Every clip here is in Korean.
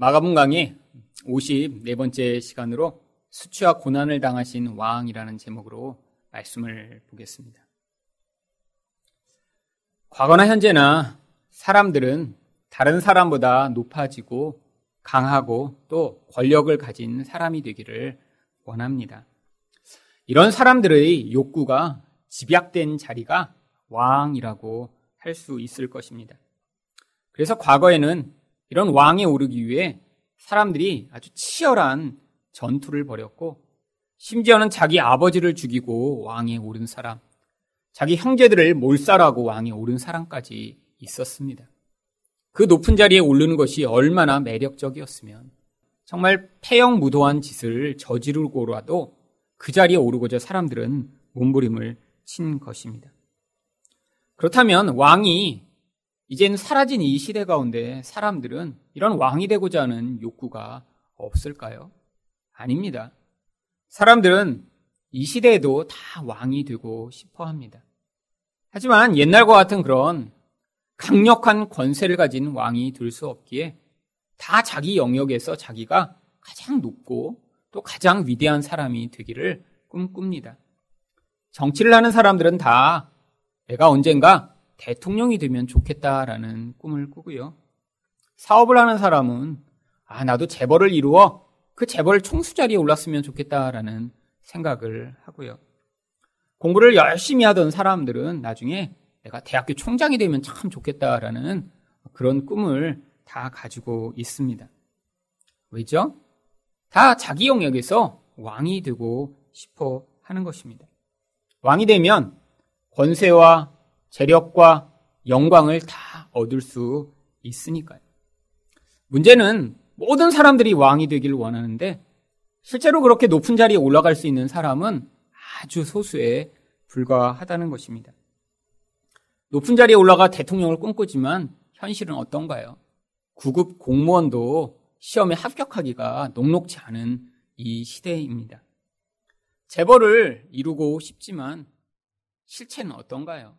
마가분 강의 54번째 시간으로 수치와 고난을 당하신 왕이라는 제목으로 말씀을 보겠습니다. 과거나 현재나 사람들은 다른 사람보다 높아지고 강하고 또 권력을 가진 사람이 되기를 원합니다. 이런 사람들의 욕구가 집약된 자리가 왕이라고 할 수 있을 것입니다. 그래서 과거에는 이런 왕에 오르기 위해 사람들이 아주 치열한 전투를 벌였고 심지어는 자기 아버지를 죽이고 왕에 오른 사람, 자기 형제들을 몰살하고 왕에 오른 사람까지 있었습니다. 그 높은 자리에 오르는 것이 얼마나 매력적이었으면 정말 폐영무도한 짓을 저지르고라도 그 자리에 오르고자 사람들은 몸부림을 친 것입니다. 그렇다면 왕이 이젠 사라진 이 시대 가운데 사람들은 이런 왕이 되고자 하는 욕구가 없을까요? 아닙니다. 사람들은 이 시대에도 다 왕이 되고 싶어 합니다. 하지만 옛날과 같은 그런 강력한 권세를 가진 왕이 될 수 없기에 다 자기 영역에서 자기가 가장 높고 또 가장 위대한 사람이 되기를 꿈꿉니다. 정치를 하는 사람들은 다 내가 언젠가 대통령이 되면 좋겠다라는 꿈을 꾸고요. 사업을 하는 사람은 아 나도 재벌을 이루어 그 재벌 총수 자리에 올랐으면 좋겠다라는 생각을 하고요. 공부를 열심히 하던 사람들은 나중에 내가 대학교 총장이 되면 참 좋겠다라는 그런 꿈을 다 가지고 있습니다. 왜죠? 다 자기 영역에서 왕이 되고 싶어 하는 것입니다. 왕이 되면 권세와 재력과 영광을 다 얻을 수 있으니까요. 문제는 모든 사람들이 왕이 되기를 원하는데 실제로 그렇게 높은 자리에 올라갈 수 있는 사람은 아주 소수에 불과하다는 것입니다. 높은 자리에 올라가 대통령을 꿈꾸지만 현실은 어떤가요? 구급 공무원도 시험에 합격하기가 녹록지 않은 이 시대입니다. 재벌을 이루고 싶지만 실체는 어떤가요?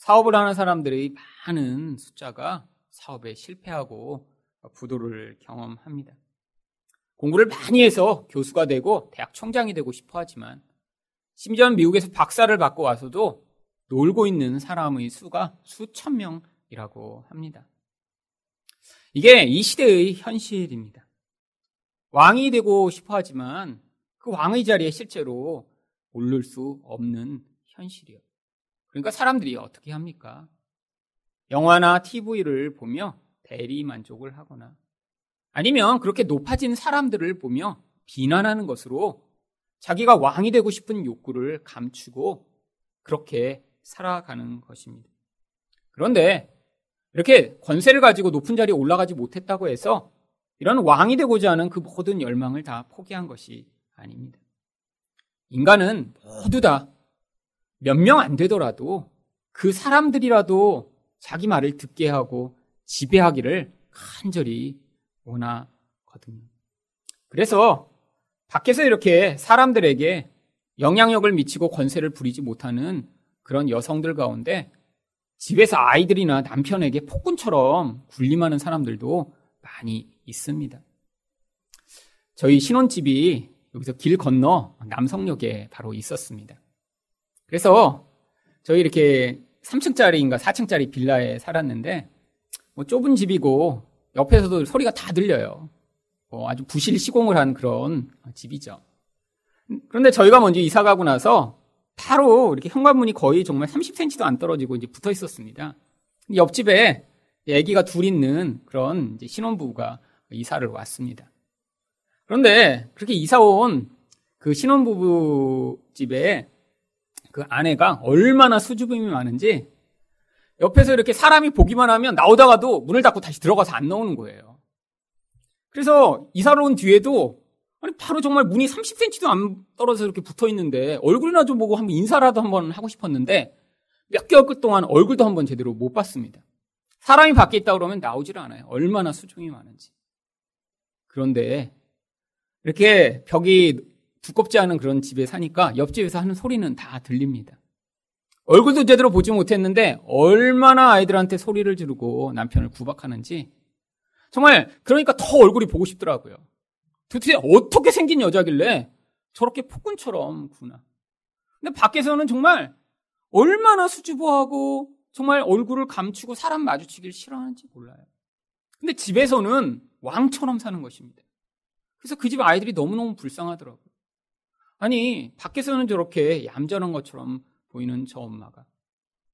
사업을 하는 사람들의 많은 숫자가 사업에 실패하고 부도를 경험합니다. 공부를 많이 해서 교수가 되고 대학 총장이 되고 싶어 하지만 심지어 미국에서 박사를 받고 와서도 놀고 있는 사람의 수가 수천 명이라고 합니다. 이게 이 시대의 현실입니다. 왕이 되고 싶어 하지만 그 왕의 자리에 실제로 오를 수 없는 현실이요. 그러니까 사람들이 어떻게 합니까? 영화나 TV를 보며 대리 만족을 하거나 아니면 그렇게 높아진 사람들을 보며 비난하는 것으로 자기가 왕이 되고 싶은 욕구를 감추고 그렇게 살아가는 것입니다. 그런데 이렇게 권세를 가지고 높은 자리에 올라가지 못했다고 해서 이런 왕이 되고자 하는 그 모든 열망을 다 포기한 것이 아닙니다. 인간은 모두 다 몇 명 안 되더라도 그 사람들이라도 자기 말을 듣게 하고 지배하기를 간절히 원하거든요. 그래서 밖에서 이렇게 사람들에게 영향력을 미치고 권세를 부리지 못하는 그런 여성들 가운데 집에서 아이들이나 남편에게 폭군처럼 군림하는 사람들도 많이 있습니다. 저희 신혼집이 여기서 길 건너 남성역에 바로 있었습니다. 그래서 저희 이렇게 3층짜리인가 4층짜리 빌라에 살았는데 뭐 좁은 집이고 옆에서도 소리가 다 들려요. 뭐 아주 부실 시공을 한 그런 집이죠. 그런데 저희가 먼저 이사 가고 나서 바로 이렇게 현관문이 거의 정말 30cm도 안 떨어지고 이제 붙어 있었습니다. 옆집에 아기가 둘 있는 그런 신혼부부가 이사를 왔습니다. 그런데 그렇게 이사 온 그 신혼부부 집에 그 아내가 얼마나 수줍음이 많은지 옆에서 이렇게 사람이 보기만 하면 나오다가도 문을 닫고 다시 들어가서 안 나오는 거예요. 그래서 이사를 온 뒤에도 아니 바로 정말 문이 30cm도 안 떨어져서 이렇게 붙어 있는데 얼굴이나 좀 보고 한번 인사라도 한번 하고 싶었는데 몇 개월 동안 얼굴도 한번 제대로 못 봤습니다. 사람이 밖에 있다 그러면 나오지를 않아요. 얼마나 수중이 많은지. 그런데 이렇게 벽이 두껍지 않은 그런 집에 사니까 옆집에서 하는 소리는 다 들립니다. 얼굴도 제대로 보지 못했는데 얼마나 아이들한테 소리를 지르고 남편을 구박하는지 정말 그러니까 더 얼굴이 보고 싶더라고요. 도대체 어떻게 생긴 여자길래 저렇게 폭군처럼 구나. 근데 밖에서는 정말 얼마나 수줍어하고 정말 얼굴을 감추고 사람 마주치길 싫어하는지 몰라요. 근데 집에서는 왕처럼 사는 것입니다. 그래서 그 집 아이들이 너무너무 불쌍하더라고요. 아니, 밖에서는 저렇게 얌전한 것처럼 보이는 저 엄마가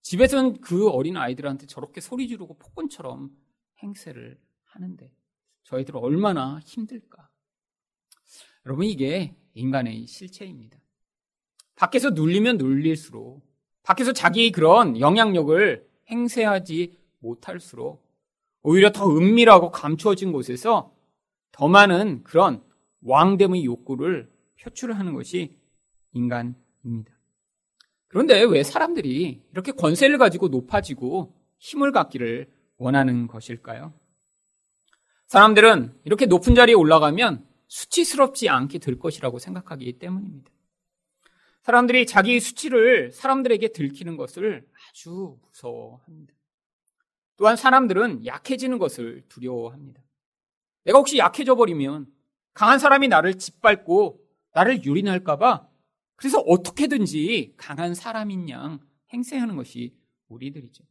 집에서는 그 어린 아이들한테 저렇게 소리 지르고 폭군처럼 행세를 하는데 저희들 얼마나 힘들까. 여러분, 이게 인간의 실체입니다. 밖에서 눌리면 눌릴수록 밖에서 자기의 그런 영향력을 행세하지 못할수록 오히려 더 은밀하고 감추어진 곳에서 더 많은 그런 왕됨의 욕구를 표출하는 것이 인간입니다. 그런데 왜 사람들이 이렇게 권세를 가지고 높아지고 힘을 갖기를 원하는 것일까요? 사람들은 이렇게 높은 자리에 올라가면 수치스럽지 않게 될 것이라고 생각하기 때문입니다. 사람들이 자기 수치를 사람들에게 들키는 것을 아주 무서워합니다. 또한 사람들은 약해지는 것을 두려워합니다. 내가 혹시 약해져 버리면 강한 사람이 나를 짓밟고 나를 유린할까봐 그래서 어떻게든지 강한 사람인 양 행세하는 것이 우리들이죠.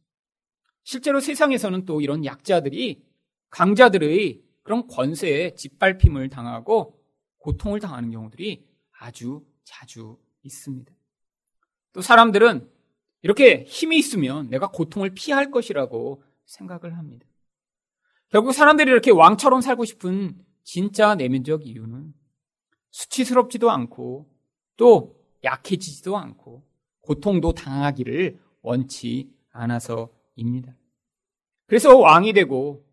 실제로 세상에서는 또 이런 약자들이 강자들의 그런 권세에 짓밟힘을 당하고 고통을 당하는 경우들이 아주 자주 있습니다. 또 사람들은 이렇게 힘이 있으면 내가 고통을 피할 것이라고 생각을 합니다. 결국 사람들이 이렇게 왕처럼 살고 싶은 진짜 내면적 이유는 수치스럽지도 않고 또 약해지지도 않고 고통도 당하기를 원치 않아서입니다. 그래서 왕이 되고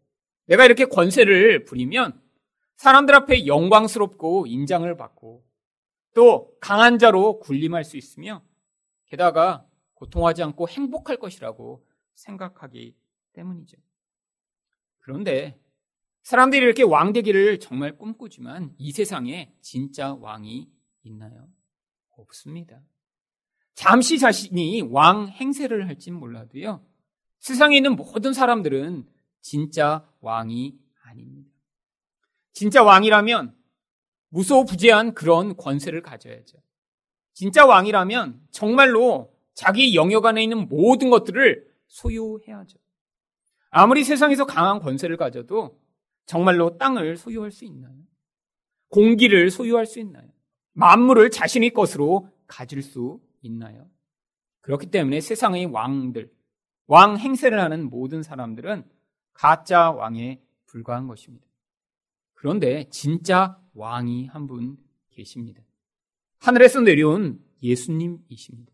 내가 이렇게 권세를 부리면 사람들 앞에 영광스럽고 인장을 받고 또 강한 자로 군림할 수 있으며 게다가 고통하지 않고 행복할 것이라고 생각하기 때문이죠. 그런데 사람들이 이렇게 왕 되기를 정말 꿈꾸지만 이 세상에 진짜 왕이 있나요? 없습니다. 잠시 자신이 왕 행세를 할진 몰라도요. 세상에 있는 모든 사람들은 진짜 왕이 아닙니다. 진짜 왕이라면 무소부재한 그런 권세를 가져야죠. 진짜 왕이라면 정말로 자기 영역 안에 있는 모든 것들을 소유해야죠. 아무리 세상에서 강한 권세를 가져도 정말로 땅을 소유할 수 있나요? 공기를 소유할 수 있나요? 만물을 자신의 것으로 가질 수 있나요? 그렇기 때문에 세상의 왕들, 왕 행세를 하는 모든 사람들은 가짜 왕에 불과한 것입니다. 그런데 진짜 왕이 한 분 계십니다. 하늘에서 내려온 예수님이십니다.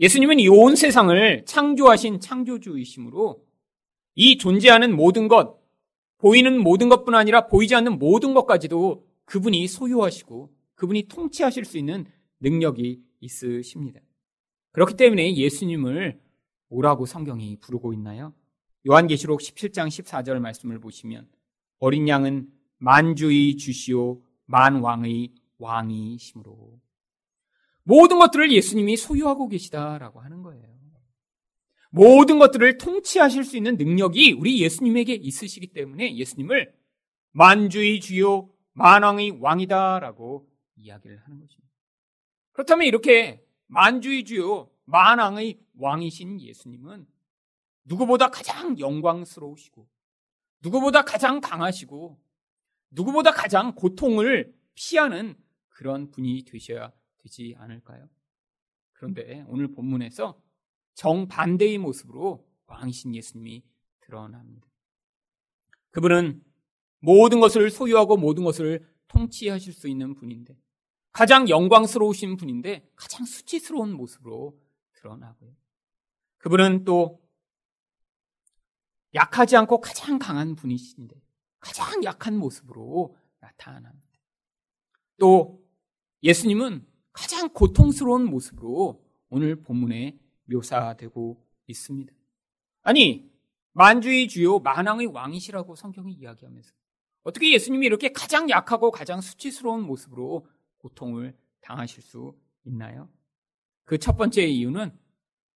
예수님은 이 온 세상을 창조하신 창조주이시므로 이 존재하는 모든 것, 보이는 모든 것뿐 아니라 보이지 않는 모든 것까지도 그분이 소유하시고 그분이 통치하실 수 있는 능력이 있으십니다. 그렇기 때문에 예수님을 뭐라고 성경이 부르고 있나요? 요한계시록 17장 14절 말씀을 보시면 어린 양은 만주의 주시오 만왕의 왕이심으로 모든 것들을 예수님이 소유하고 계시다라고 하는 거예요. 모든 것들을 통치하실 수 있는 능력이 우리 예수님에게 있으시기 때문에 예수님을 만주의 주요 만왕의 왕이다라고 이야기를 하는 것입니다. 그렇다면 이렇게 만주의 주요 만왕의 왕이신 예수님은 누구보다 가장 영광스러우시고 누구보다 가장 강하시고 누구보다 가장 고통을 피하는 그런 분이 되셔야 되지 않을까요? 그런데 오늘 본문에서 정반대의 모습으로 왕이신 예수님이 드러납니다. 그분은 모든 것을 소유하고 모든 것을 통치하실 수 있는 분인데 가장 영광스러우신 분인데 가장 수치스러운 모습으로 드러나고요. 그분은 또 약하지 않고 가장 강한 분이신데 가장 약한 모습으로 나타납니다. 또 예수님은 가장 고통스러운 모습으로 오늘 본문에 묘사되고 있습니다. 아니, 만주의 주요 만왕의 왕이시라고 성경이 이야기하면서 어떻게 예수님이 이렇게 가장 약하고 가장 수치스러운 모습으로 고통을 당하실 수 있나요? 그 첫 번째 이유는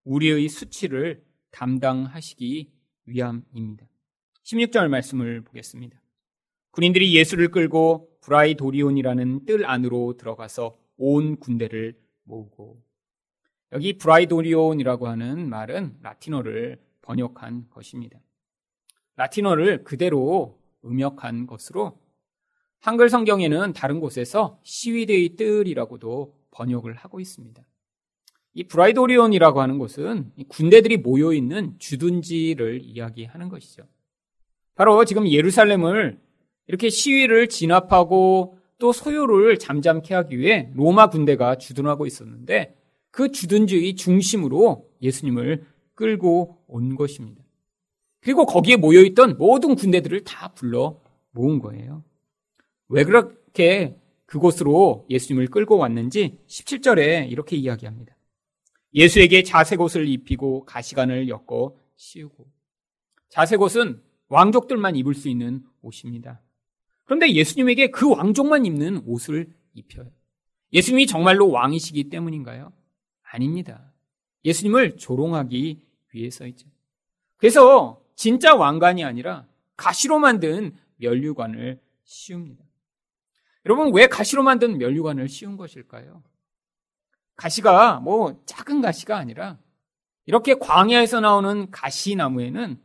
우리의 수치를 담당하시기 위함입니다. 16절 말씀을 보겠습니다. 군인들이 예수를 끌고 브라이 도리온이라는 뜰 안으로 들어가서 온 군대를 모으고 여기 브라이도리온이라고 하는 말은 라틴어를 번역한 것입니다. 라틴어를 그대로 음역한 것으로 한글 성경에는 다른 곳에서 시위대의 뜰이라고도 번역을 하고 있습니다. 이 브라이도리온이라고 하는 곳은 군대들이 모여 있는 주둔지를 이야기하는 것이죠. 바로 지금 예루살렘을 이렇게 시위를 진압하고 또 소요를 잠잠케 하기 위해 로마 군대가 주둔하고 있었는데 그 주둔지의 중심으로 예수님을 끌고 온 것입니다. 그리고 거기에 모여있던 모든 군대들을 다 불러 모은 거예요. 왜 그렇게 그곳으로 예수님을 끌고 왔는지 17절에 이렇게 이야기합니다. 예수에게 자색옷을 입히고 가시관을 엮어 씌우고 자색옷은 왕족들만 입을 수 있는 옷입니다. 그런데 예수님에게 그 왕족만 입는 옷을 입혀요. 예수님이 정말로 왕이시기 때문인가요? 아닙니다. 예수님을 조롱하기 위해서이죠. 그래서 진짜 왕관이 아니라 가시로 만든 면류관을 씌웁니다. 여러분, 왜 가시로 만든 면류관을 씌운 것일까요? 가시가 뭐 작은 가시가 아니라 이렇게 광야에서 나오는 가시나무에는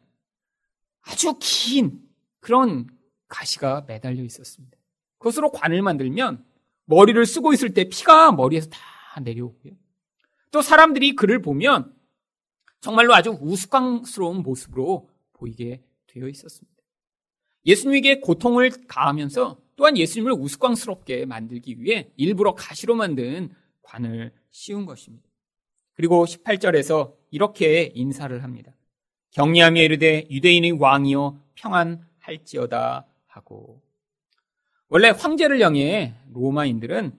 아주 긴 그런 가시가 매달려 있었습니다. 그것으로 관을 만들면 머리를 쓰고 있을 때 피가 머리에서 다 내려오고요. 또 사람들이 그를 보면 정말로 아주 우스꽝스러운 모습으로 보이게 되어 있었습니다. 예수님에게 고통을 가하면서 또한 예수님을 우스꽝스럽게 만들기 위해 일부러 가시로 만든 관을 씌운 것입니다. 그리고 18절에서 이렇게 인사를 합니다. 경리하며 이르되 유대인의 왕이여 평안할지어다 하고 원래 황제를 향해 로마인들은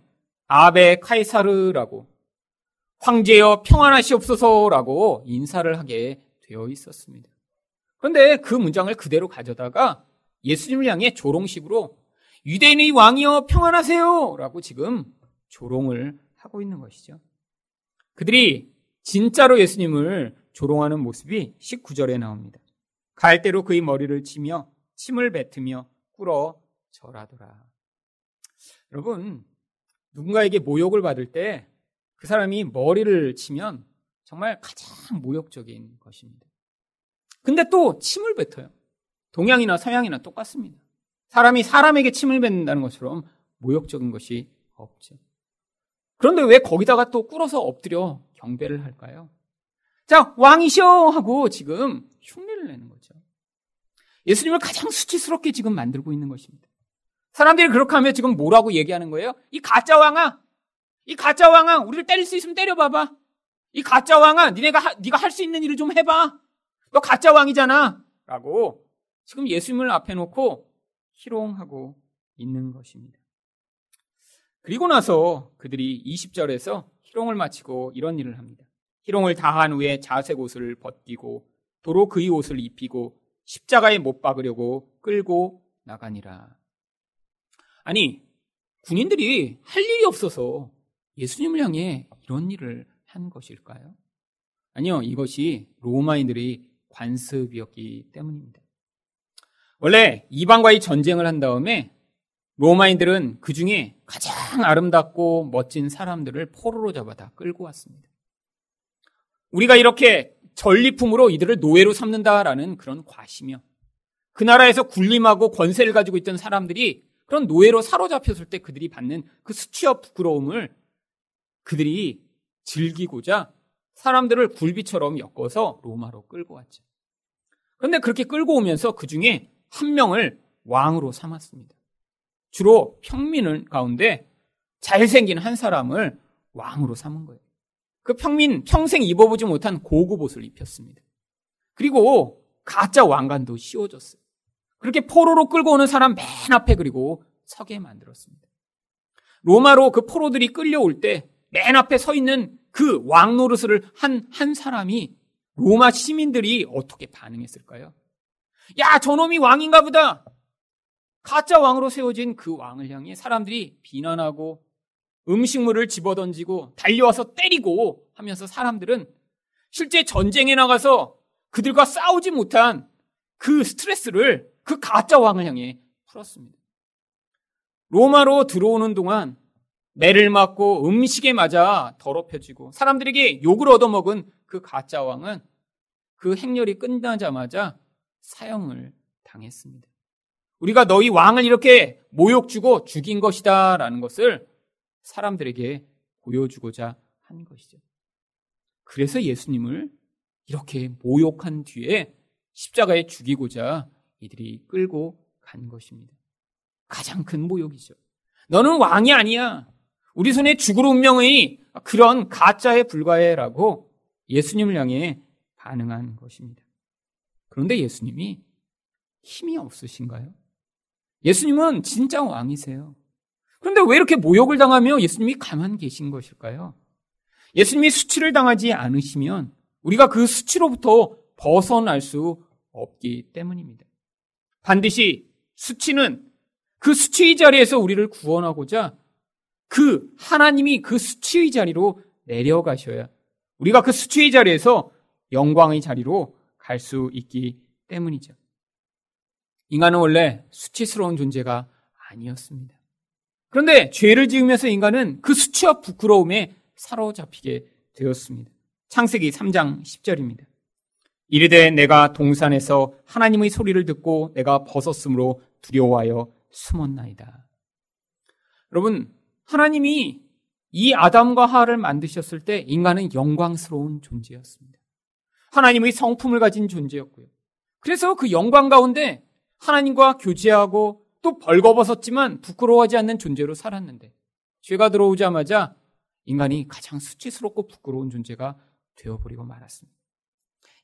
아베 카이사르라고 황제여 평안하시옵소서라고 인사를 하게 되어 있었습니다. 그런데 그 문장을 그대로 가져다가 예수님을 향해 조롱식으로 유대인의 왕이여 평안하세요라고 지금 조롱을 하고 있는 것이죠. 그들이 진짜로 예수님을 조롱하는 모습이 19절에 나옵니다. 갈대로 그의 머리를 치며 침을 뱉으며 꿇어 절하더라. 여러분, 누군가에게 모욕을 받을 때 그 사람이 머리를 치면 정말 가장 모욕적인 것입니다. 근데 또 침을 뱉어요. 동양이나 서양이나 똑같습니다. 사람이 사람에게 침을 뱉는다는 것처럼 모욕적인 것이 없죠. 그런데 왜 거기다가 또 꿇어서 엎드려 경배를 할까요? 자, 왕이셔! 하고 지금 흉내를 내는 거죠. 예수님을 가장 수치스럽게 지금 만들고 있는 것입니다. 사람들이 그렇게 하면 지금 뭐라고 얘기하는 거예요? 이 가짜 왕아! 이 가짜 왕아! 우리를 때릴 수 있으면 때려봐봐! 이 가짜 왕아! 니네가, 네가 할 수 있는 일을 좀 해봐! 너 가짜 왕이잖아! 라고 지금 예수님을 앞에 놓고 희롱하고 있는 것입니다. 그리고 나서 그들이 20절에서 희롱을 마치고 이런 일을 합니다. 희롱을 다한 후에 자색 옷을 벗기고 도로 그의 옷을 입히고 십자가에 못 박으려고 끌고 나가니라. 아니, 군인들이 할 일이 없어서 예수님을 향해 이런 일을 한 것일까요? 아니요, 이것이 로마인들의 관습이었기 때문입니다. 원래 이방과의 전쟁을 한 다음에 로마인들은 그 중에 가장 아름답고 멋진 사람들을 포로로 잡아다 끌고 왔습니다. 우리가 이렇게 전리품으로 이들을 노예로 삼는다라는 그런 과시며 그 나라에서 군림하고 권세를 가지고 있던 사람들이 그런 노예로 사로잡혔을 때 그들이 받는 그 수치와 부끄러움을 그들이 즐기고자 사람들을 굴비처럼 엮어서 로마로 끌고 왔죠. 그런데 그렇게 끌고 오면서 그 중에 한 명을 왕으로 삼았습니다. 주로 평민을 가운데 잘생긴 한 사람을 왕으로 삼은 거예요. 그 평민 평생 입어보지 못한 고급 옷을 입혔습니다. 그리고 가짜 왕관도 씌워줬어요. 그렇게 포로로 끌고 오는 사람 맨 앞에 그리고 서게 만들었습니다. 로마로 그 포로들이 끌려올 때 맨 앞에 서 있는 그 왕 노릇을 한, 한 사람이 로마 시민들이 어떻게 반응했을까요? 야, 저놈이 왕인가 보다! 가짜 왕으로 세워진 그 왕을 향해 사람들이 비난하고 음식물을 집어던지고 달려와서 때리고 하면서 사람들은 실제 전쟁에 나가서 그들과 싸우지 못한 그 스트레스를 그 가짜 왕을 향해 풀었습니다. 로마로 들어오는 동안 매를 맞고 음식에 맞아 더럽혀지고 사람들에게 욕을 얻어먹은 그 가짜 왕은 그 행렬이 끝나자마자 사형을 당했습니다. 우리가 너희 왕을 이렇게 모욕 주고 죽인 것이다 라는 것을 사람들에게 보여주고자 한 것이죠. 그래서 예수님을 이렇게 모욕한 뒤에 십자가에 죽이고자 이들이 끌고 간 것입니다. 가장 큰 모욕이죠. 너는 왕이 아니야. 우리 손에 죽을 운명의 그런 가짜에 불과해라고 예수님을 향해 반응한 것입니다. 그런데 예수님이 힘이 없으신가요? 예수님은 진짜 왕이세요. 그런데 왜 이렇게 모욕을 당하며 예수님이 가만 계신 것일까요? 예수님이 수치를 당하지 않으시면 우리가 그 수치로부터 벗어날 수 없기 때문입니다. 반드시 수치는 그 수치의 자리에서 우리를 구원하고자 그 하나님이 그 수치의 자리로 내려가셔야 우리가 그 수치의 자리에서 영광의 자리로 갈 수 있기 때문이죠. 인간은 원래 수치스러운 존재가 아니었습니다. 그런데 죄를 지으면서 인간은 그 수치와 부끄러움에 사로잡히게 되었습니다. 창세기 3장 10절입니다. 이르되 내가 동산에서 하나님의 소리를 듣고 내가 벗었으므로 두려워하여 숨었나이다. 여러분, 하나님이 이 아담과 하를 만드셨을 때 인간은 영광스러운 존재였습니다. 하나님의 성품을 가진 존재였고요. 그래서 그 영광 가운데 하나님과 교제하고 또 벌거벗었지만 부끄러워하지 않는 존재로 살았는데 죄가 들어오자마자 인간이 가장 수치스럽고 부끄러운 존재가 되어버리고 말았습니다.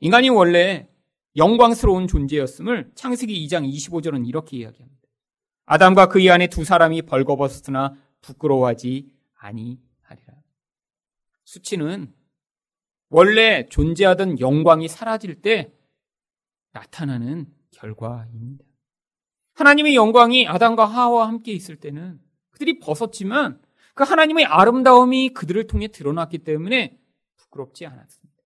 인간이 원래 영광스러운 존재였음을 창세기 2장 25절은 이렇게 이야기합니다. 아담과 그의 안에 두 사람이 벌거벗었으나 부끄러워하지 아니하리라. 수치는 원래 존재하던 영광이 사라질 때 나타나는 결과입니다. 하나님의 영광이 아담과 하와와 함께 있을 때는 그들이 벗었지만 그 하나님의 아름다움이 그들을 통해 드러났기 때문에 부끄럽지 않았습니다.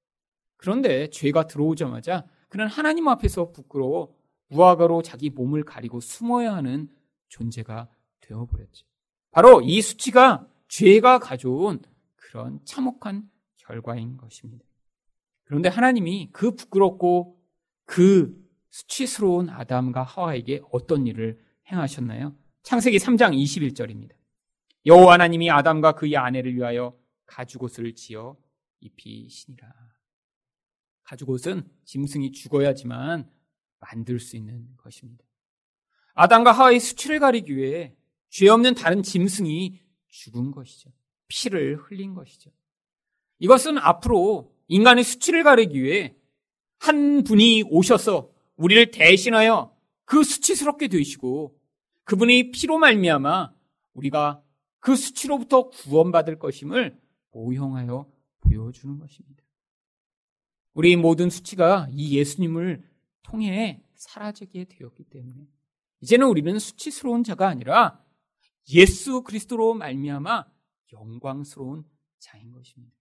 그런데 죄가 들어오자마자 그는 하나님 앞에서 부끄러워 무화과로 자기 몸을 가리고 숨어야 하는 존재가 되어버렸죠. 바로 이 수치가 죄가 가져온 그런 참혹한 결과인 것입니다. 그런데 하나님이 그 부끄럽고 그 수치스러운 아담과 하와에게 어떤 일을 행하셨나요? 창세기 3장 21절입니다. 여호와 하나님이 아담과 그의 아내를 위하여 가죽옷을 지어 입히시니라. 가죽옷은 짐승이 죽어야지만 만들 수 있는 것입니다. 아담과 하와의 수치를 가리기 위해 죄 없는 다른 짐승이 죽은 것이죠. 피를 흘린 것이죠. 이것은 앞으로 인간의 수치를 가리기 위해 한 분이 오셔서 우리를 대신하여 그 수치스럽게 되시고 그분이 피로 말미암아 우리가 그 수치로부터 구원받을 것임을 모형하여 보여주는 것입니다. 우리 모든 수치가 이 예수님을 통해 사라지게 되었기 때문에 이제는 우리는 수치스러운 자가 아니라 예수 그리스도로 말미암아 영광스러운 자인 것입니다.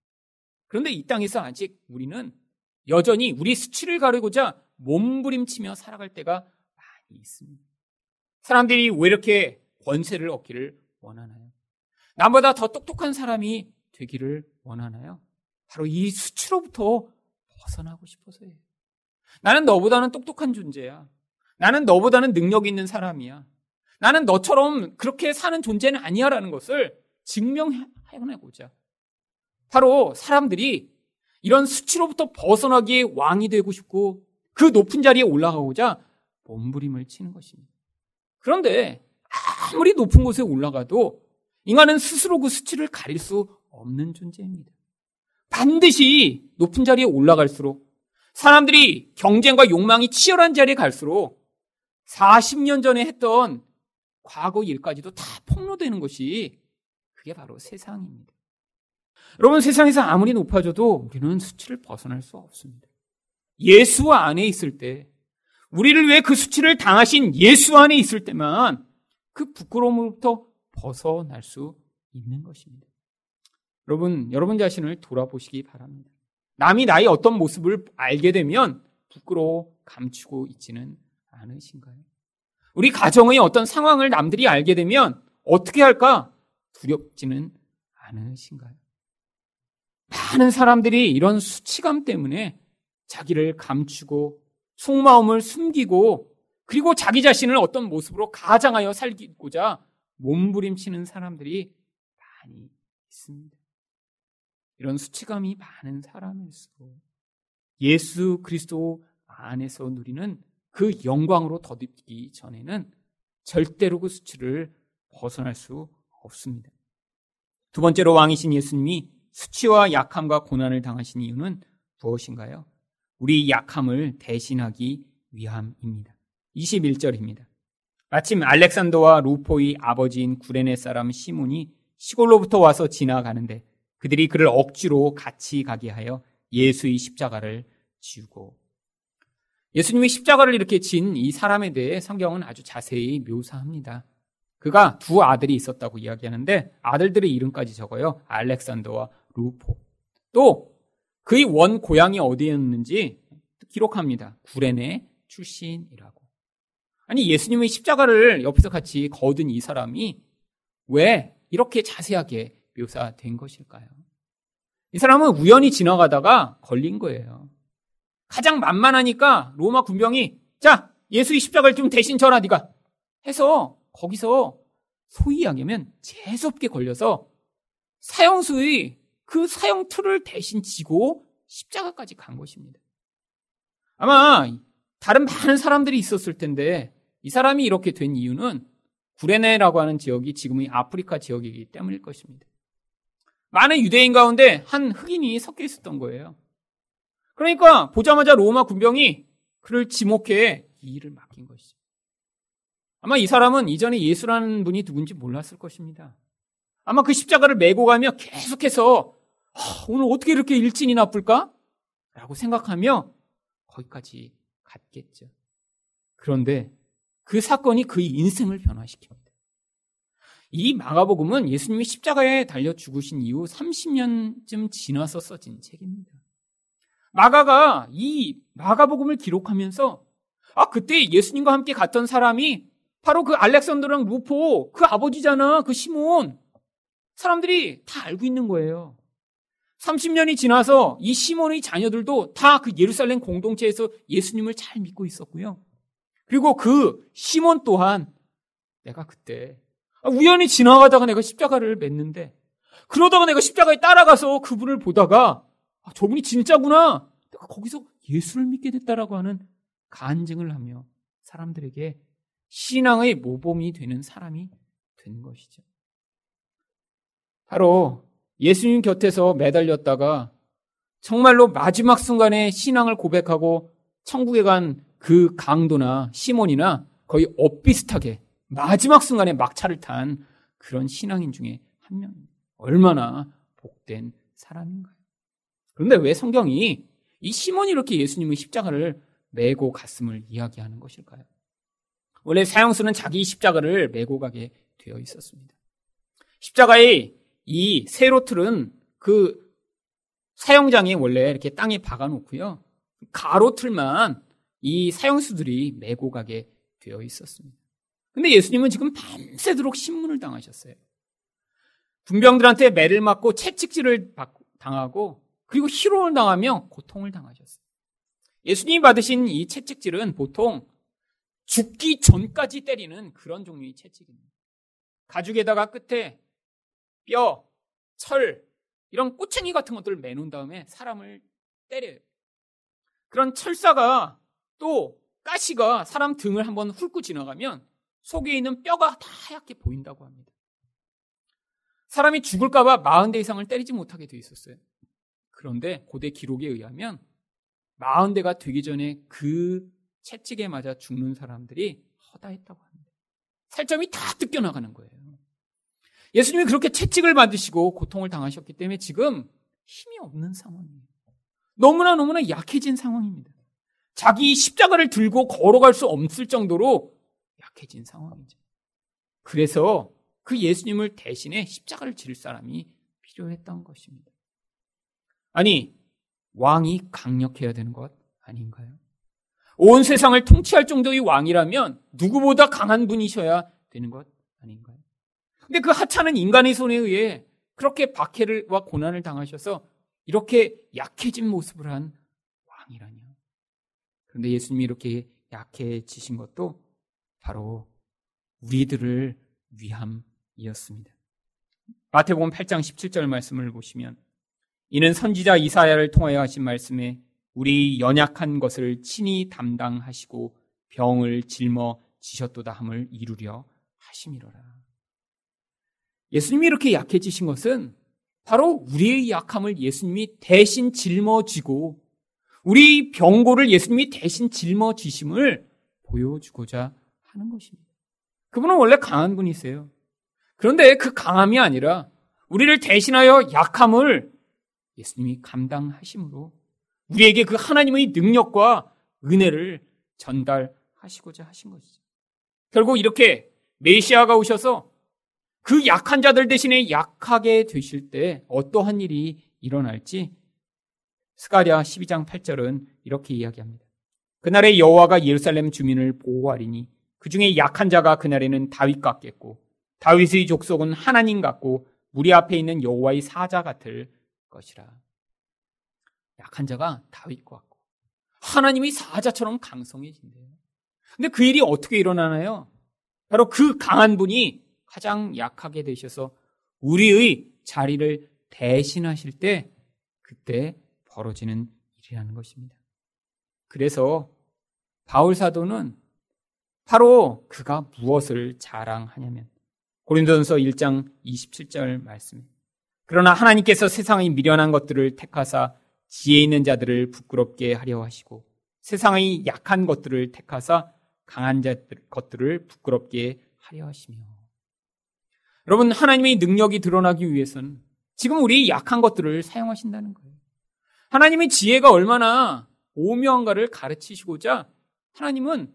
그런데 이 땅에서 아직 우리는 여전히 우리 수치를 가르고자 몸부림치며 살아갈 때가 많이 있습니다. 사람들이 왜 이렇게 권세를 얻기를 원하나요? 나보다 더 똑똑한 사람이 되기를 원하나요? 바로 이 수치로부터 벗어나고 싶어서예요. 나는 너보다는 똑똑한 존재야. 나는 너보다는 능력 있는 사람이야. 나는 너처럼 그렇게 사는 존재는 아니야라는 것을 증명해내고자. 바로 사람들이 이런 수치로부터 벗어나기에 왕이 되고 싶고 그 높은 자리에 올라가고자 몸부림을 치는 것입니다. 그런데 아무리 높은 곳에 올라가도 인간은 스스로 그 수치를 가릴 수 없는 존재입니다. 반드시 높은 자리에 올라갈수록 사람들이 경쟁과 욕망이 치열한 자리에 갈수록 40년 전에 했던 과거 일까지도 다 폭로되는 것이 그게 바로 세상입니다. 여러분 세상에서 아무리 높아져도 우리는 수치를 벗어날 수 없습니다. 예수 안에 있을 때 우리를 위해 그 수치를 당하신 예수 안에 있을 때만 그 부끄러움으로부터 벗어날 수 있는 것입니다. 여러분, 여러분 자신을 돌아보시기 바랍니다. 남이 나의 어떤 모습을 알게 되면 부끄러워 감추고 있지는 않으신가요? 우리 가정의 어떤 상황을 남들이 알게 되면 어떻게 할까 두렵지는 않으신가요? 많은 사람들이 이런 수치감 때문에 자기를 감추고 속마음을 숨기고 그리고 자기 자신을 어떤 모습으로 가장하여 살기고자 몸부림치는 사람들이 많이 있습니다. 이런 수치감이 많은 사람일수록 예수 그리스도 안에서 누리는 그 영광으로 덧입기 전에는 절대로 그 수치를 벗어날 수 없습니다. 두 번째로 왕이신 예수님이 수치와 약함과 고난을 당하신 이유는 무엇인가요? 우리 약함을 대신하기 위함입니다. 21절입니다. 마침 알렉산더와 루포의 아버지인 구레네 사람 시몬이 시골로부터 와서 지나가는데 그들이 그를 억지로 같이 가게 하여 예수의 십자가를 지우고 예수님이 십자가를 이렇게 진 이 사람에 대해 성경은 아주 자세히 묘사합니다. 그가 두 아들이 있었다고 이야기하는데 아들들의 이름까지 적어요. 알렉산더와 루포. 또 그의 원 고향이 어디였는지 기록합니다. 구레네 출신이라고. 아니 예수님의 십자가를 옆에서 같이 거둔 이 사람이 왜 이렇게 자세하게 묘사된 것일까요? 이 사람은 우연히 지나가다가 걸린 거예요. 가장 만만하니까 로마 군병이 자 예수의 십자가를 좀 대신 져라 네가 해서 거기서 소위 이야기하면 재수없게 걸려서 사형수의 그 사형 틀을 대신 지고 십자가까지 간 것입니다. 아마 다른 많은 사람들이 있었을 텐데 이 사람이 이렇게 된 이유는 구레네라고 하는 지역이 지금의 아프리카 지역이기 때문일 것입니다. 많은 유대인 가운데 한 흑인이 섞여 있었던 거예요. 그러니까 보자마자 로마 군병이 그를 지목해 이 일을 맡긴 것이죠. 아마 이 사람은 이전에 예수라는 분이 누군지 몰랐을 것입니다. 아마 그 십자가를 메고 가며 계속해서 아, 오늘 어떻게 이렇게 일진이 나쁠까? 라고 생각하며 거기까지 갔겠죠. 그런데 그 사건이 그의 인생을 변화시킵니다. 이 마가복음은 예수님이 십자가에 달려 죽으신 이후 30년쯤 지나서 써진 책입니다. 마가가 이 마가복음을 기록하면서 아 그때 예수님과 함께 갔던 사람이 바로 그 알렉산더랑 루포 그 아버지잖아 그 시몬 사람들이 다 알고 있는 거예요. 30년이 지나서 이 시몬의 자녀들도 다 그 예루살렘 공동체에서 예수님을 잘 믿고 있었고요. 그리고 그 시몬 또한 내가 그때 우연히 지나가다가 내가 십자가를 맸는데 그러다가 내가 십자가에 따라가서 그분을 보다가 아, 저분이 진짜구나. 내가 거기서 예수를 믿게 됐다라고 하는 간증을 하며 사람들에게 신앙의 모범이 되는 사람이 된 것이죠. 바로 예수님 곁에서 매달렸다가 정말로 마지막 순간에 신앙을 고백하고 천국에 간 그 강도나 시몬이나 거의 엇비슷하게 마지막 순간에 막차를 탄 그런 신앙인 중에 한 명입니다. 얼마나 복된 사람인가요? 그런데 왜 성경이 이 시몬이 이렇게 예수님의 십자가를 메고 갔음을 이야기하는 것일까요? 원래 사형수는 자기 십자가를 메고 가게 되어 있었습니다. 십자가의 이 세로 틀은 그 사형장에 원래 이렇게 땅에 박아 놓고요. 가로 틀만 이 사형수들이 메고 가게 되어 있었습니다. 근데 예수님은 지금 밤새도록 신문을 당하셨어요. 군병들한테 매를 맞고 채찍질을 당하고 그리고 희롱을 당하며 고통을 당하셨어요. 예수님이 받으신 이 채찍질은 보통 죽기 전까지 때리는 그런 종류의 채찍입니다. 가죽에다가 끝에 뼈, 철, 이런 꼬챙이 같은 것들을 매놓은 다음에 사람을 때려요. 그런 철사가 또 가시가 사람 등을 한번 훑고 지나가면 속에 있는 뼈가 다 하얗게 보인다고 합니다. 사람이 죽을까봐 40대 이상을 때리지 못하게 돼 있었어요. 그런데 고대 기록에 의하면 40대가 되기 전에 그 채찍에 맞아 죽는 사람들이 허다했다고 합니다. 살점이 다 뜯겨나가는 거예요. 예수님이 그렇게 채찍을 받으시고 고통을 당하셨기 때문에 지금 힘이 없는 상황이에요. 너무나 너무나 약해진 상황입니다. 자기 십자가를 들고 걸어갈 수 없을 정도로 약해진 상황이죠. 그래서 그 예수님을 대신해 십자가를 질 사람이 필요했던 것입니다. 아니, 왕이 강력해야 되는 것 아닌가요? 온 세상을 통치할 정도의 왕이라면 누구보다 강한 분이셔야 되는 것 아닌가요? 근데 그 하찮은 인간의 손에 의해 그렇게 박해를와 고난을 당하셔서 이렇게 약해진 모습을 한 왕이라뇨. 그런데 예수님이 이렇게 약해지신 것도 바로 우리들을 위함이었습니다. 마태복음 8장 17절 말씀을 보시면 이는 선지자 이사야를 통하여 하신 말씀에 우리 연약한 것을 친히 담당하시고 병을 짊어 지셨도다 함을 이루려 하심이로라. 예수님이 이렇게 약해지신 것은 바로 우리의 약함을 예수님이 대신 짊어지고 우리 병고를 예수님이 대신 짊어지심을 보여주고자 하는 것입니다. 그분은 원래 강한 분이세요. 그런데 그 강함이 아니라 우리를 대신하여 약함을 예수님이 감당하심으로 우리에게 그 하나님의 능력과 은혜를 전달하시고자 하신 것이죠. 결국 이렇게 메시아가 오셔서 그 약한 자들 대신에 약하게 되실 때 어떠한 일이 일어날지 스가랴 12장 8절은 이렇게 이야기합니다. 그날에 여호와가 예루살렘 주민을 보호하리니 그 중에 약한 자가 그날에는 다윗 같겠고 다윗의 족속은 하나님 같고 무리 앞에 있는 여호와의 사자 같을 것이라. 약한 자가 다윗과 같고 하나님이 사자처럼 강성해진대요. 근데 그 일이 어떻게 일어나나요? 바로 그 강한 분이 가장 약하게 되셔서 우리의 자리를 대신하실 때 그때 벌어지는 일이라는 것입니다. 그래서 바울 사도는 바로 그가 무엇을 자랑하냐면 고린도전서 1장 27절 말씀. 그러나 하나님께서 세상의 미련한 것들을 택하사 지혜 있는 자들을 부끄럽게 하려 하시고 세상의 약한 것들을 택하사 강한 자들 것들을 부끄럽게 하려 하시며 여러분 하나님의 능력이 드러나기 위해서는 지금 우리 약한 것들을 사용하신다는 거예요. 하나님의 지혜가 얼마나 오묘한가를 가르치시고자 하나님은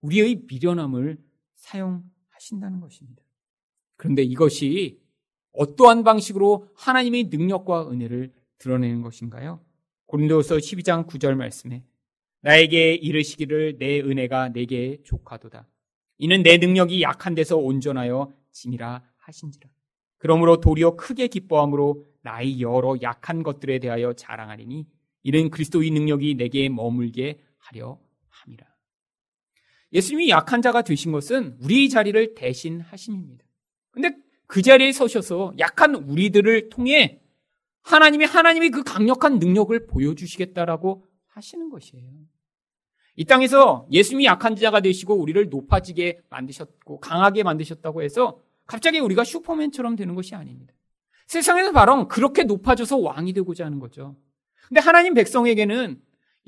우리의 미련함을 사용하신다는 것입니다. 그런데 이것이 어떠한 방식으로 하나님의 능력과 은혜를 드러내는 것인가요? 고린도서 12장 9절 말씀에 나에게 이르시기를 내 은혜가 내게 족하도다. 이는 내 능력이 약한 데서 온전하여 짐이라 하신지라. 그러므로 도리어 크게 기뻐함으로 나의 여러 약한 것들에 대하여 자랑하리니 이는 그리스도의 능력이 내게 머물게 하려 함이라. 예수님이 약한 자가 되신 것은 우리 자리를 대신 하심입니다. 근데 그 자리에 서셔서 약한 우리들을 통해 하나님이 하나님이 그 강력한 능력을 보여주시겠다라고 하시는 것이에요. 이 땅에서 예수님이 약한 자가 되시고 우리를 높아지게 만드셨고 강하게 만드셨다고 해서 갑자기 우리가 슈퍼맨처럼 되는 것이 아닙니다. 세상에서 바로 그렇게 높아져서 왕이 되고자 하는 거죠. 근데 하나님 백성에게는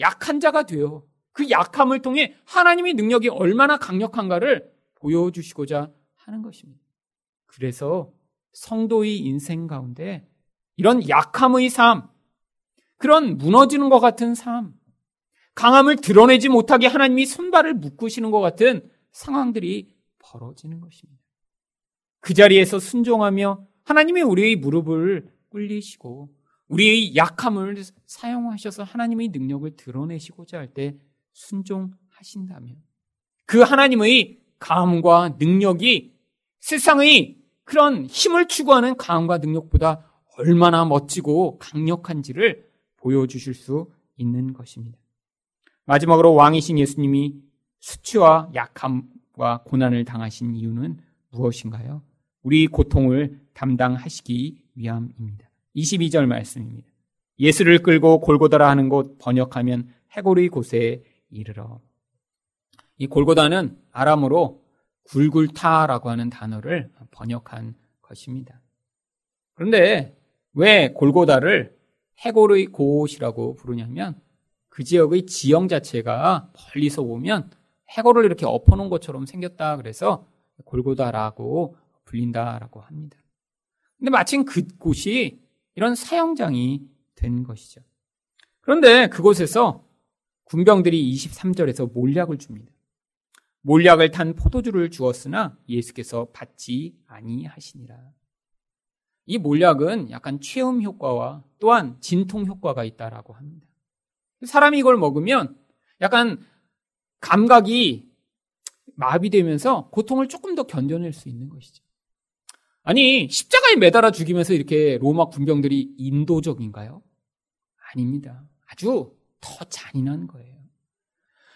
약한 자가 되어 그 약함을 통해 하나님의 능력이 얼마나 강력한가를 보여주시고자 하는 것입니다. 그래서 성도의 인생 가운데 이런 약함의 삶, 그런 무너지는 것 같은 삶, 강함을 드러내지 못하게 하나님이 손발을 묶으시는 것 같은 상황들이 벌어지는 것입니다. 그 자리에서 순종하며 하나님이 우리의 무릎을 꿇리시고 우리의 약함을 사용하셔서 하나님의 능력을 드러내시고자 할 때 순종하신다면 그 하나님의 감과 능력이 세상의 그런 힘을 추구하는 강함과 능력보다 얼마나 멋지고 강력한지를 보여주실 수 있는 것입니다. 마지막으로 왕이신 예수님이 수치와 약함과 고난을 당하신 이유는 무엇인가요? 우리 고통을 담당하시기 위함입니다. 22절 말씀입니다. 예수를 끌고 골고다라 하는 곳 번역하면 해골의 곳에 이르러. 이 골고다는 아람어로 굴굴타라고 하는 단어를 번역한 것입니다. 그런데 왜 골고다를 해골의 곳이라고 부르냐면 그 지역의 지형 자체가 멀리서 보면 해골을 이렇게 엎어놓은 것처럼 생겼다 그래서 골고다라고 불린다라고 합니다. 근데 마침 그곳이 이런 사형장이 된 것이죠. 그런데 그곳에서 군병들이 23절에서 몰약을 줍니다. 몰약을 탄 포도주를 주었으나 예수께서 받지 아니하시니라. 이 몰약은 약간 체험 효과와 또한 진통 효과가 있다라고 합니다. 사람이 이걸 먹으면 약간 감각이 마비되면서 고통을 조금 더 견뎌낼 수 있는 것이죠. 아니, 십자가에 매달아 죽이면서 이렇게 로마 군병들이 인도적인가요? 아닙니다. 아주 더 잔인한 거예요.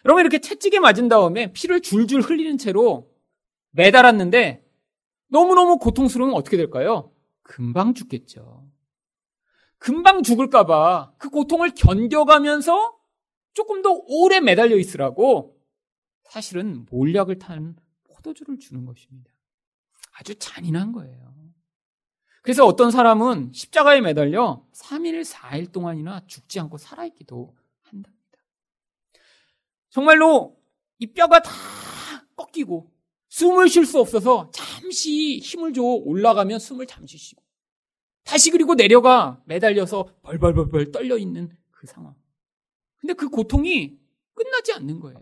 여러분 이렇게 채찍에 맞은 다음에 피를 줄줄 흘리는 채로 매달았는데 너무너무 고통스러우면 어떻게 될까요? 금방 죽겠죠. 금방 죽을까봐 그 고통을 견뎌가면서 조금 더 오래 매달려 있으라고 사실은 몰약을 탄 포도주를 주는 것입니다. 아주 잔인한 거예요. 그래서 어떤 사람은 십자가에 매달려 3일, 4일 동안이나 죽지 않고 살아있기도. 정말로 이 뼈가 다 꺾이고 숨을 쉴 수 없어서 잠시 힘을 줘 올라가면 숨을 잠시 쉬고 다시 그리고 내려가 매달려서 벌벌벌벌 떨려 있는 그 상황. 근데 그 고통이 끝나지 않는 거예요.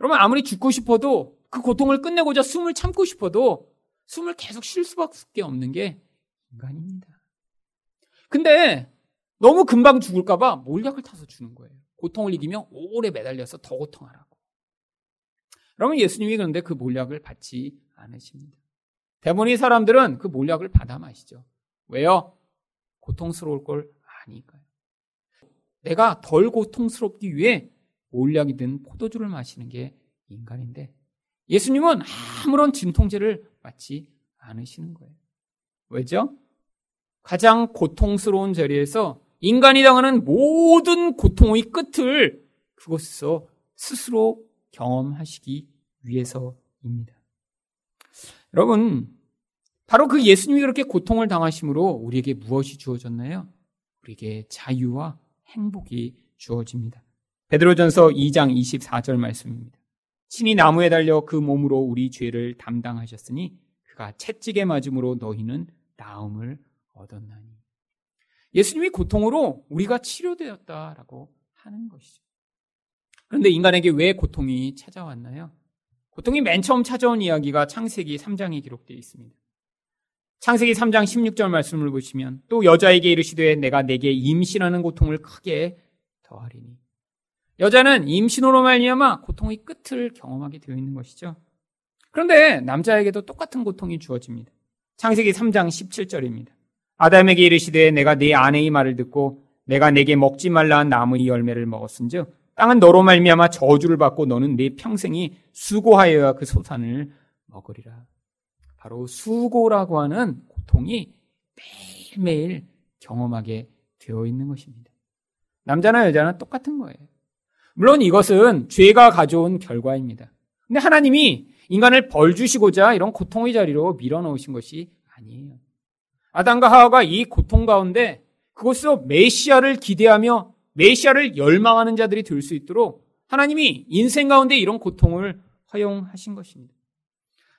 여러분 아무리 죽고 싶어도 그 고통을 끝내고자 숨을 참고 싶어도 숨을 계속 쉴 수밖에 없는 게 인간입니다. 근데 너무 금방 죽을까봐 몰약을 타서 주는 거예요. 고통을 이기며 오래 매달려서 더 고통하라고. 여러분 예수님이 그런데 그 몰약을 받지 않으십니다. 대부분의 사람들은 그 몰약을 받아 마시죠. 왜요? 고통스러울 걸 아니까요. 내가 덜 고통스럽기 위해 몰약이 든 포도주를 마시는 게 인간인데 예수님은 아무런 진통제를 맞지 않으시는 거예요. 왜죠? 가장 고통스러운 자리에서 인간이 당하는 모든 고통의 끝을 그곳에서 스스로 경험하시기 위해서입니다. 여러분, 바로 그 예수님이 그렇게 고통을 당하심으로 우리에게 무엇이 주어졌나요? 우리에게 자유와 행복이 주어집니다. 베드로전서 2장 24절 말씀입니다. 신이 나무에 달려 그 몸으로 우리 죄를 담당하셨으니 그가 채찍에 맞음으로 너희는 나음을 얻었나니. 예수님이 고통으로 우리가 치료되었다라고 하는 것이죠. 그런데 인간에게 왜 고통이 찾아왔나요? 고통이 맨 처음 찾아온 이야기가 창세기 3장에 기록되어 있습니다. 창세기 3장 16절 말씀을 보시면 또 여자에게 이르시되 내가 내게 임신하는 고통을 크게 더하리니 여자는 임신으로 말미암아 고통의 끝을 경험하게 되어 있는 것이죠. 그런데 남자에게도 똑같은 고통이 주어집니다. 창세기 3장 17절입니다. 아담에게 이르시되 내가 네 아내의 말을 듣고 내가 내게 먹지 말라 한 나무의 열매를 먹었은즉 땅은 너로 말미암아 저주를 받고 너는 네 평생이 수고하여야 그 소산을 먹으리라. 바로 수고라고 하는 고통이 매일매일 경험하게 되어 있는 것입니다. 남자나 여자나 똑같은 거예요. 물론 이것은 죄가 가져온 결과입니다. 근데 하나님이 인간을 벌 주시고자 이런 고통의 자리로 밀어넣으신 것이 아니에요. 아담과 하와가 이 고통 가운데 그것으로 메시아를 기대하며 메시아를 열망하는 자들이 될 수 있도록 하나님이 인생 가운데 이런 고통을 허용하신 것입니다.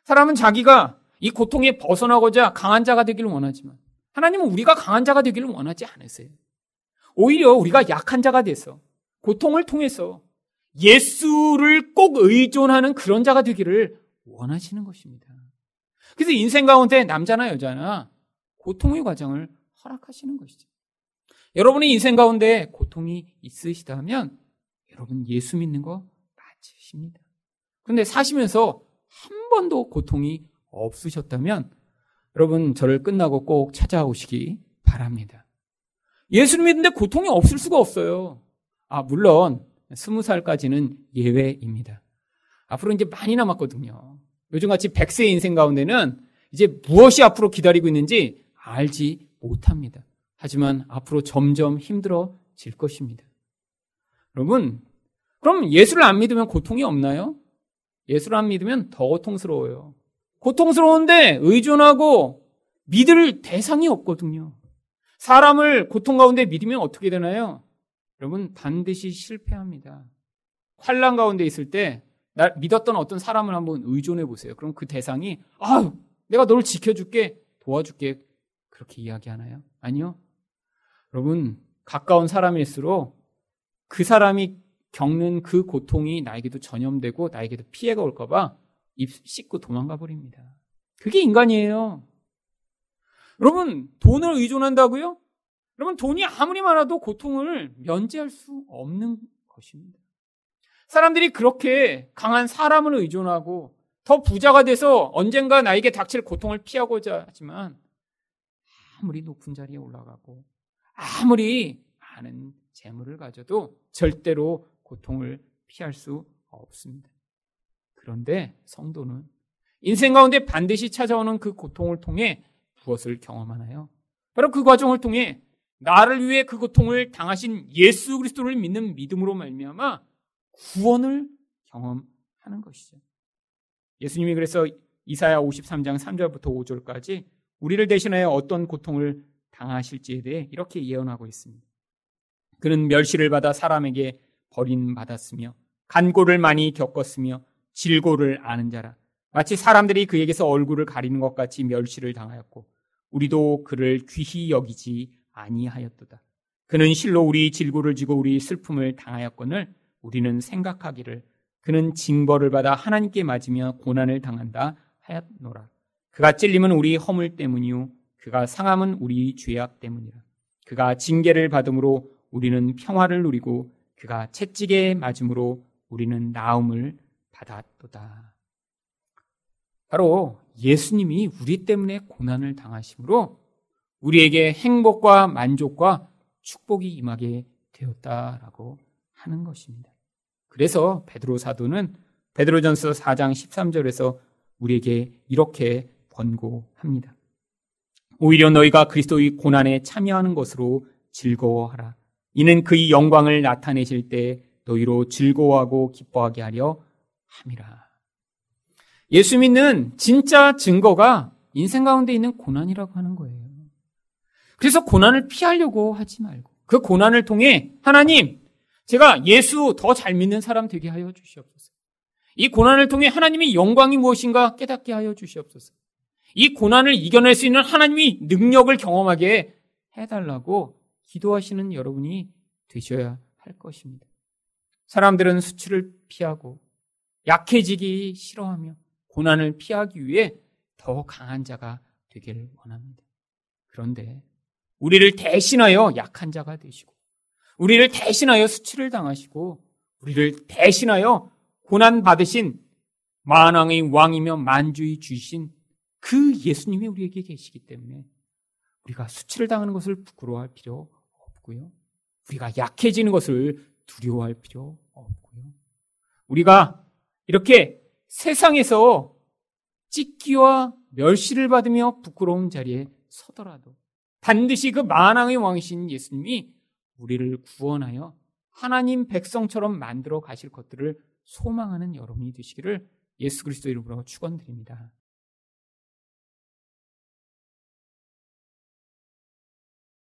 사람은 자기가 이 고통에 벗어나고자 강한 자가 되기를 원하지만 하나님은 우리가 강한 자가 되기를 원하지 않으세요. 오히려 우리가 약한 자가 돼서 고통을 통해서 예수를 꼭 의존하는 그런 자가 되기를 원하시는 것입니다. 그래서 인생 가운데 남자나 여자나 고통의 과정을 허락하시는 것이죠. 여러분의 인생 가운데 고통이 있으시다면 여러분 예수 믿는 거 맞으십니다. 근데 사시면서 한 번도 고통이 없으셨다면 여러분 저를 끝나고 꼭 찾아오시기 바랍니다. 예수를 믿는데 고통이 없을 수가 없어요. 아, 물론 스무 살까지는 예외입니다. 앞으로 이제 많이 남았거든요. 요즘같이 100세 인생 가운데는 이제 무엇이 앞으로 기다리고 있는지 알지 못합니다. 하지만 앞으로 점점 힘들어질 것입니다. 여러분, 그럼 예수를 안 믿으면 고통이 없나요? 예수를 안 믿으면 더 고통스러워요. 고통스러운데 의존하고 믿을 대상이 없거든요. 사람을 고통 가운데 믿으면 어떻게 되나요? 여러분 반드시 실패합니다. 환란 가운데 있을 때 믿었던 어떤 사람을 한번 의존해 보세요. 그럼 그 대상이 아, 내가 너를 지켜줄게, 도와줄게 그렇게 이야기하나요? 아니요. 여러분 가까운 사람일수록 그 사람이 겪는 그 고통이 나에게도 전염되고 나에게도 피해가 올까봐 입 씻고 도망가 버립니다. 그게 인간이에요. 여러분 돈을 의존한다고요? 여러분, 돈이 아무리 많아도 고통을 면제할 수 없는 것입니다. 사람들이 그렇게 강한 사람을 의존하고 더 부자가 돼서 언젠가 나에게 닥칠 고통을 피하고자 하지만 아무리 높은 자리에 올라가고 아무리 많은 재물을 가져도 절대로 고통을 피할 수 없습니다. 그런데 성도는 인생 가운데 반드시 찾아오는 그 고통을 통해 무엇을 경험하나요? 바로 그 과정을 통해 나를 위해 그 고통을 당하신 예수 그리스도를 믿는 믿음으로 말미암아 구원을 경험하는 것이죠. 예수님이 그래서 이사야 53장 3절부터 5절까지 우리를 대신하여 어떤 고통을 당하실지에 대해 이렇게 예언하고 있습니다. 그는 멸시를 받아 사람에게 버림받았으며 간고를 많이 겪었으며 질고를 아는 자라. 마치 사람들이 그에게서 얼굴을 가리는 것 같이 멸시를 당하였고 우리도 그를 귀히 여기지 아니하였도다. 그는 실로 우리 질고를 지고 우리 슬픔을 당하였건을 우리는 생각하기를 그는 징벌을 받아 하나님께 맞으며 고난을 당한다 하였노라. 그가 찔림은 우리 허물 때문이요 그가 상함은 우리 죄악 때문이라. 그가 징계를 받음으로 우리는 평화를 누리고 그가 채찍에 맞음으로 우리는 나음을 받았도다. 바로 예수님이 우리 때문에 고난을 당하심으로 우리에게 행복과 만족과 축복이 임하게 되었다라고 하는 것입니다. 그래서 베드로 사도는 베드로전서 4장 13절에서 우리에게 이렇게 권고합니다. 오히려 너희가 그리스도의 고난에 참여하는 것으로 즐거워하라. 이는 그의 영광을 나타내실 때 너희로 즐거워하고 기뻐하게 하려 함이라. 예수 믿는 진짜 증거가 인생 가운데 있는 고난이라고 하는 거예요. 그래서 고난을 피하려고 하지 말고 그 고난을 통해 하나님, 제가 예수 더 잘 믿는 사람 되게 하여 주시옵소서. 이 고난을 통해 하나님의 영광이 무엇인가 깨닫게 하여 주시옵소서. 이 고난을 이겨낼 수 있는 하나님이 능력을 경험하게 해달라고 기도하시는 여러분이 되셔야 할 것입니다. 사람들은 수치를 피하고 약해지기 싫어하며 고난을 피하기 위해 더 강한 자가 되기를 원합니다. 그런데 우리를 대신하여 약한 자가 되시고 우리를 대신하여 수치를 당하시고 우리를 대신하여 고난 받으신 만왕의 왕이며 만주의 주신 그 예수님이 우리에게 계시기 때문에 우리가 수치를 당하는 것을 부끄러워할 필요 없고요. 우리가 약해지는 것을 두려워할 필요 없고요. 우리가 이렇게 세상에서 찢기와 멸시를 받으며 부끄러운 자리에 서더라도 반드시 그 만왕의 왕이신 예수님이 우리를 구원하여 하나님 백성처럼 만들어 가실 것들을 소망하는 여러분이 되시기를 예수 그리스도 이름으로 축원드립니다.